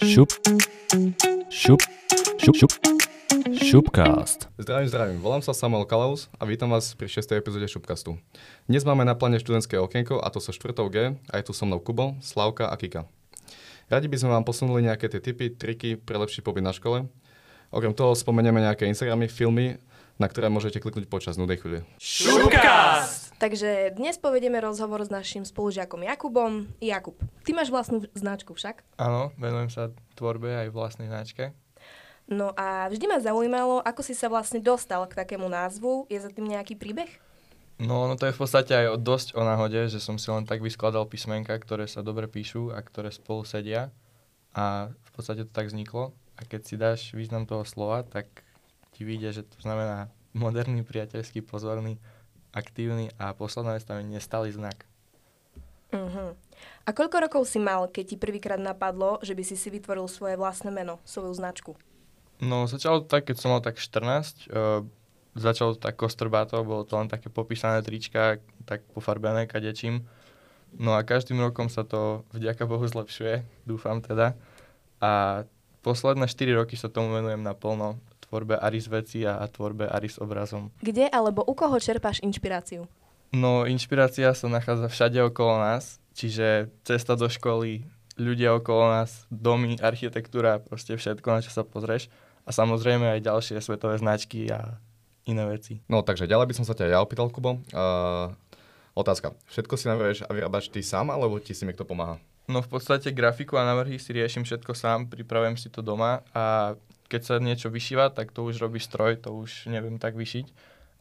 Šup, šup, šup, šup, šupcast. Zdravím, zdravím. Volám sa Samuel Kalaus a vítam vás pri 6. epizóde Šupcastu. Dnes máme na pláne študentské okienko a to so 4. G a je tu so mnou Kubo, Slavka a Kika. Radi by sme vám posunuli nejaké tie tipy, triky pre lepší pobyt na škole. Okrem toho spomenieme nejaké Instagramy, filmy, na ktoré môžete kliknúť počas nudej chvíle. Takže dnes povedieme rozhovor s našim spolužiakom Jakubom. Jakub, ty máš vlastnú značku však? Áno, venujem sa tvorbe aj vlastnej značke. No a vždy ma zaujímalo, ako si sa vlastne dostal k takému názvu. Je za tým nejaký príbeh? No, no to je v podstate aj o- dosť o náhode, že som si len tak vyskladal písmenka, ktoré sa dobre píšu a ktoré spolu sedia. A v podstate to tak vzniklo. A keď si dáš význam toho slova, tak ti vyjde, že to znamená moderný, priateľský, pozorný, aktívny a posledná vec tam je nestály znak. Uh-huh. A koľko rokov si mal, keď ti prvýkrát napadlo, že by si si vytvoril svoje vlastné meno, svoju značku? No, začalo to tak, keď som mal tak 14. Uh, začalo to tak kostrbáto, bolo to len také popísané trička, tak pofarbené kadečím. No a každým rokom sa to vďaka Bohu zlepšuje, dúfam teda. A posledné 4 roky sa tomu venujem naplno tvorbe Aris veci a, a tvorbe Aris obrazom. Kde alebo u koho čerpáš inšpiráciu? No, inšpirácia sa nachádza všade okolo nás, čiže cesta do školy, ľudia okolo nás, domy, architektúra, proste všetko, na čo sa pozrieš. A samozrejme aj ďalšie svetové značky a iné veci. No takže ďalej by som sa ťa ja opýtal, Kubo. Uh, otázka. Všetko si navrhuješ a vyrábaš ty sám, alebo ti si niekto pomáha? No v podstate grafiku a návrhy si riešim všetko sám, pripravujem si to doma a keď sa niečo vyšíva, tak to už robí stroj, to už neviem tak vyšiť.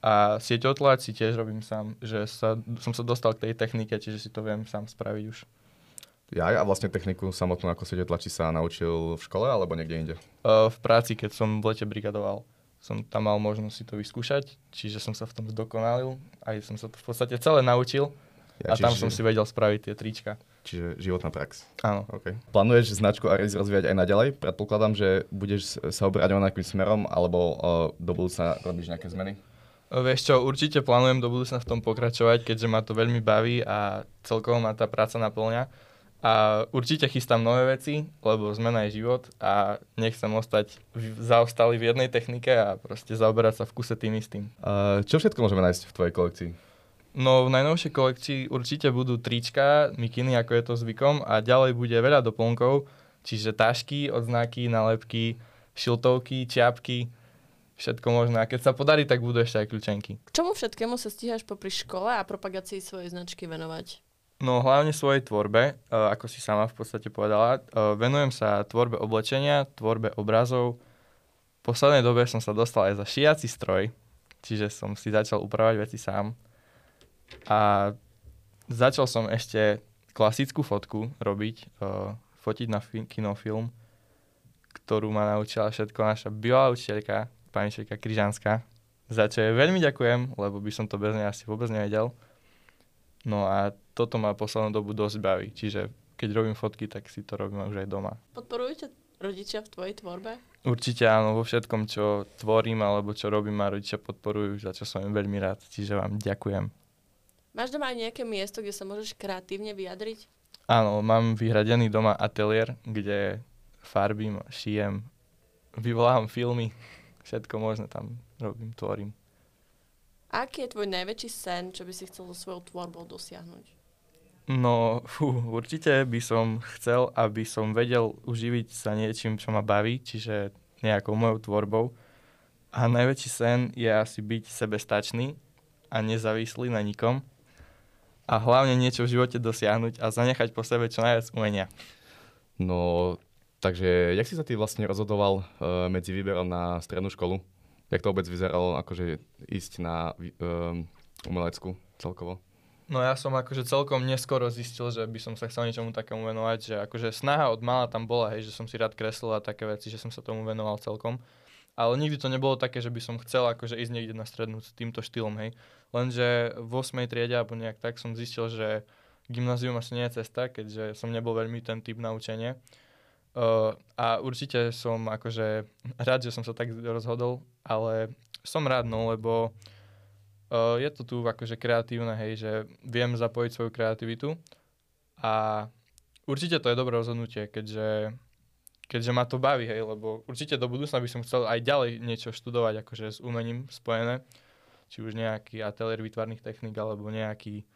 A sieťotláč si tiež robím sám, že sa, som sa dostal k tej technike, čiže si to viem sám spraviť už. Ja a vlastne techniku samotnú ako sieťotlači sa naučil v škole alebo niekde inde? Uh, v práci, keď som v lete brigadoval, som tam mal možnosť si to vyskúšať, čiže som sa v tom zdokonalil, aj som sa to v podstate celé naučil Ja, a tam som si vedel spraviť tie trička. Čiže životná prax. Áno. Okay. Plánuješ značku Aris rozvíjať aj naďalej? Predpokladám, že budeš sa obrať nejakým smerom, alebo uh, do budúcna robíš nejaké zmeny? Vieš čo, určite plánujem do budúcna v tom pokračovať, keďže ma to veľmi baví a celkovo ma tá práca naplňa. A určite chystám nové veci, lebo zmena je život a nechcem ostať v- zaostalý v jednej technike a proste zaoberať sa v kuse tým istým. Uh, čo všetko môžeme nájsť v tvojej kolekcii? No v najnovšej kolekcii určite budú trička, mikiny, ako je to zvykom a ďalej bude veľa doplnkov, čiže tašky, odznaky, nálepky, šiltovky, čiapky, všetko možné. A keď sa podarí, tak budú ešte aj kľúčenky. K čomu všetkému sa stíhaš popri škole a propagácii svojej značky venovať? No hlavne svojej tvorbe, uh, ako si sama v podstate povedala. Uh, venujem sa tvorbe oblečenia, tvorbe obrazov. V poslednej dobe som sa dostal aj za šiaci stroj, čiže som si začal upravať veci sám. A začal som ešte klasickú fotku robiť, uh, fotiť na fi- kinofilm, ktorú ma naučila všetko naša bývalá učiteľka, pani učiteľka Kryžanská, za čo jej veľmi ďakujem, lebo by som to bez nej asi vôbec nevedel. No a toto ma poslednú dobu dosť baví, čiže keď robím fotky, tak si to robím už aj doma. Podporujú ťa rodičia v tvojej tvorbe? Určite áno, vo všetkom, čo tvorím alebo čo robím, ma rodičia podporujú, za čo som im veľmi rád, čiže vám ďakujem. Máš doma aj nejaké miesto, kde sa môžeš kreatívne vyjadriť? Áno, mám vyhradený doma ateliér, kde farbím, šijem, vyvolávam filmy, všetko možné tam robím, tvorím. Aký je tvoj najväčší sen, čo by si chcel so svojou tvorbou dosiahnuť? No, fú, určite by som chcel, aby som vedel uživiť sa niečím, čo ma baví, čiže nejakou mojou tvorbou. A najväčší sen je asi byť sebestačný a nezávislý na nikom. A hlavne niečo v živote dosiahnuť a zanechať po sebe čo najviac umenia. No, takže jak si sa ty vlastne rozhodoval uh, medzi výberom na strednú školu? Jak to vôbec vyzeralo, akože ísť na um, umeleckú celkovo? No ja som akože celkom neskoro zistil, že by som sa chcel niečomu takému venovať, že akože snaha od mala tam bola, hej, že som si rád kreslil a také veci, že som sa tomu venoval celkom. Ale nikdy to nebolo také, že by som chcel akože ísť niekde na strednú s týmto štýlom, hej. Lenže v 8. triede alebo nejak tak som zistil, že gymnázium asi nie je cesta, keďže som nebol veľmi ten typ na učenie. Uh, a určite som akože rád, že som sa tak rozhodol, ale som rád, no, lebo uh, je to tu akože kreatívne, hej, že viem zapojiť svoju kreativitu a určite to je dobré rozhodnutie, keďže keďže ma to baví, hej, lebo určite do budúcna by som chcel aj ďalej niečo študovať, akože s umením spojené, či už nejaký ateliér výtvarných techník, alebo nejaký,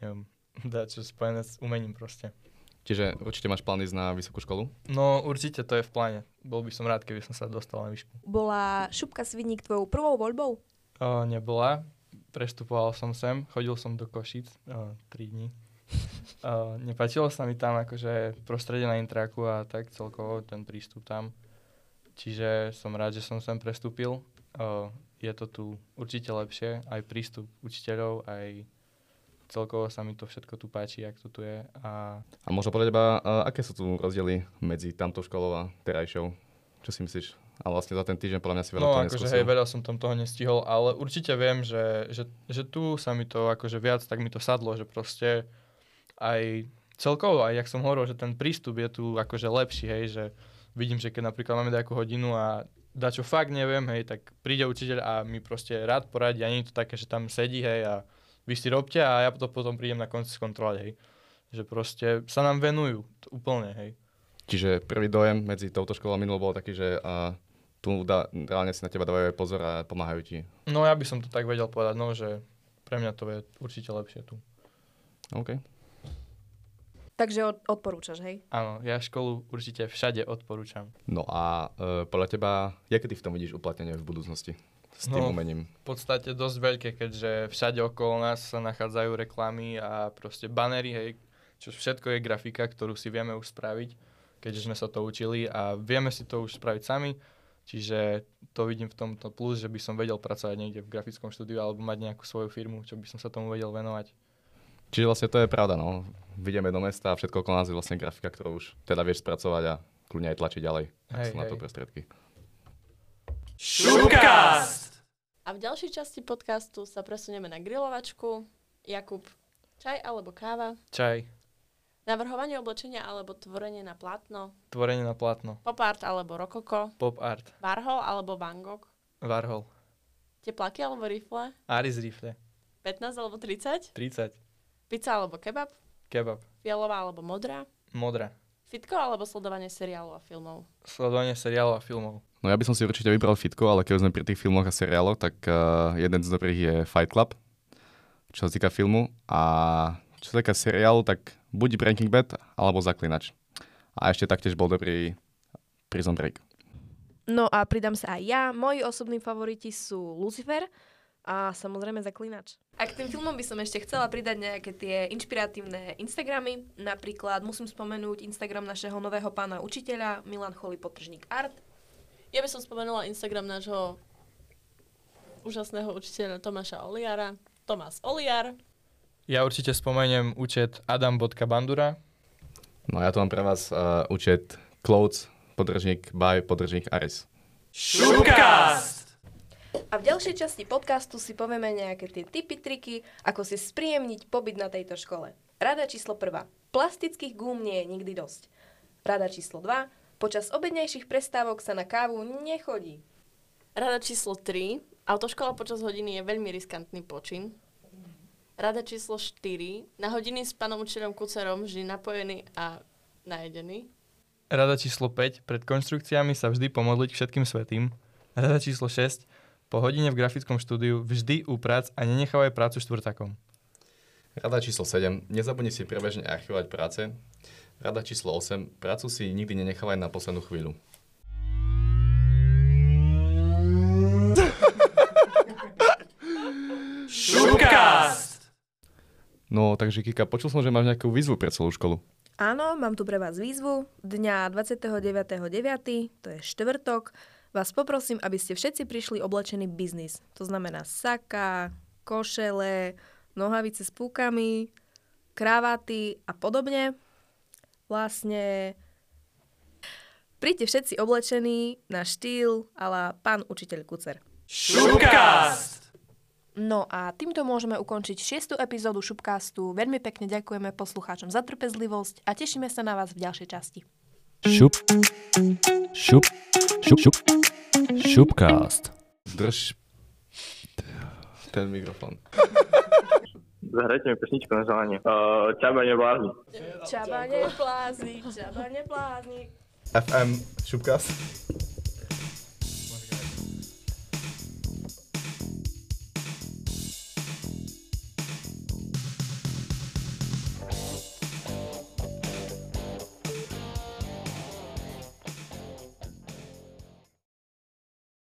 neviem, čo spojené s umením proste. Čiže určite máš plán ísť na vysokú školu? No určite to je v pláne. Bol by som rád, keby som sa dostal na výšku. Bola šupka Svidník tvojou prvou voľbou? O, nebola. Prestupoval som sem, chodil som do Košic o, 3 dní. O, nepáčilo sa mi tam akože prostredie na intraku a tak celkovo ten prístup tam. Čiže som rád, že som sem prestúpil. O, je to tu určite lepšie, aj prístup učiteľov, aj celkovo sa mi to všetko tu páči, jak to tu je. A... A možno podľa teba, uh, aké sú tu rozdiely medzi tamtou školou a terajšou? Čo si myslíš? A vlastne za ten týždeň podľa mňa si veľa No toho akože hej, veľa som tam toho nestihol, ale určite viem, že, že, že tu sa mi to akože viac, tak mi to sadlo, že proste aj celkovo, aj jak som hovoril, že ten prístup je tu akože lepší, hej, že vidím, že keď napríklad máme nejakú hodinu a dá čo fakt neviem, hej, tak príde učiteľ a mi proste rád poradí a nie je to také, že tam sedí, hej, a vy si robte a ja to potom prídem na konci skontrolovať, hej. Že proste sa nám venujú úplne, hej. Čiže prvý dojem medzi touto školou a minulou bol taký, že uh, tu dá, reálne si na teba dávajú aj pozor a pomáhajú ti. No ja by som to tak vedel povedať, no, že pre mňa to je určite lepšie tu. OK. Takže od, odporúčaš, hej? Áno, ja školu určite všade odporúčam. No a uh, podľa teba, jaké ty v tom vidíš uplatnenie v budúcnosti s tým No. umením? V podstate dosť veľké, keďže všade okolo nás sa nachádzajú reklamy a proste banery, hej, čo všetko je grafika, ktorú si vieme už spraviť, keďže sme sa to učili a vieme si to už spraviť sami, čiže to vidím v tomto plus, že by som vedel pracovať niekde v grafickom štúdiu alebo mať nejakú svoju firmu, čo by som sa tomu vedel venovať. Čiže vlastne to je pravda, no. Vidíme do mesta a všetko okolo nás je vlastne grafika, ktorú už teda vieš spracovať a kľudne aj tlačiť ďalej. Ak Hej, sú na to prostriedky. A v ďalšej časti podcastu sa presunieme na grilovačku. Jakub, čaj alebo káva? Čaj, Navrhovanie oblečenia alebo tvorenie na plátno? tvorenie na plátno, Pop art alebo rokoko? pop art, Warhol alebo Van Gogh? Warhol, Teplaky alebo rifle? Aris Rifle, 15 alebo 30? 30, Pizza alebo kebab? Kebab, Fialová alebo modrá? modrá, Fitko alebo sledovanie seriálov a filmov? sledovanie seriálov a filmov. No ja by som si určite vybral fitko, ale keď sme pri tých filmoch a seriáloch, tak uh, jeden z dobrých je Fight Club, čo sa týka filmu. A čo sa týka seriálu, tak buď Breaking Bad, alebo Zaklinač. A ešte taktiež bol dobrý Prison Break. No a pridám sa aj ja. Moji osobní favoriti sú Lucifer a samozrejme Zaklinač. A k tým filmom by som ešte chcela pridať nejaké tie inšpiratívne Instagramy. Napríklad musím spomenúť Instagram našeho nového pána učiteľa Milan Choli Potržník Art. Ja by som spomenula Instagram nášho úžasného učiteľa Tomáša Oliara. Tomás Oliar. Ja určite spomeniem účet adam.bandura, No ja tu mám pre vás uh, účet Clothes, podržník by, podržník Aris. A v ďalšej časti podcastu si povieme nejaké tie tipy, triky, ako si spríjemniť pobyt na tejto škole. Rada číslo 1. Plastických gúm nie je nikdy dosť. Rada číslo 2. Počas obednejších prestávok sa na kávu nechodí. Rada číslo 3. Autoškola počas hodiny je veľmi riskantný počin. Rada číslo 4. Na hodiny s pánom učiteľom Kucerom vždy napojený a najedený. Rada číslo 5. Pred konštrukciami sa vždy pomodliť k všetkým svetým. Rada číslo 6. Po hodine v grafickom štúdiu vždy uprac a nenechávaj prácu štvrtakom. Rada číslo 7. Nezabudni si prebežne archivovať práce. Rada číslo 8. Prácu si nikdy nenechávaj na poslednú chvíľu. No, takže Kika, počul som, že máš nejakú výzvu pre celú školu. Áno, mám tu pre vás výzvu. Dňa 29.9., to je štvrtok, vás poprosím, aby ste všetci prišli oblečení biznis. To znamená saka, košele, nohavice s púkami, kravaty a podobne. Vlastne príďte všetci oblečení na štýl ala pán učiteľ Kucer. No a týmto môžeme ukončiť šiestu epizódu Šupcastu. Veľmi pekne ďakujeme poslucháčom za trpezlivosť a tešíme sa na vás v ďalšej časti. Šup. Šup. Šup, šup. Šupcast. Drž ten mikrofón. Zahrajte mi pesničku na želanie. Uh, Čaba neblázni. Čaba neplázni, čaba neplázni. FM Šupcast.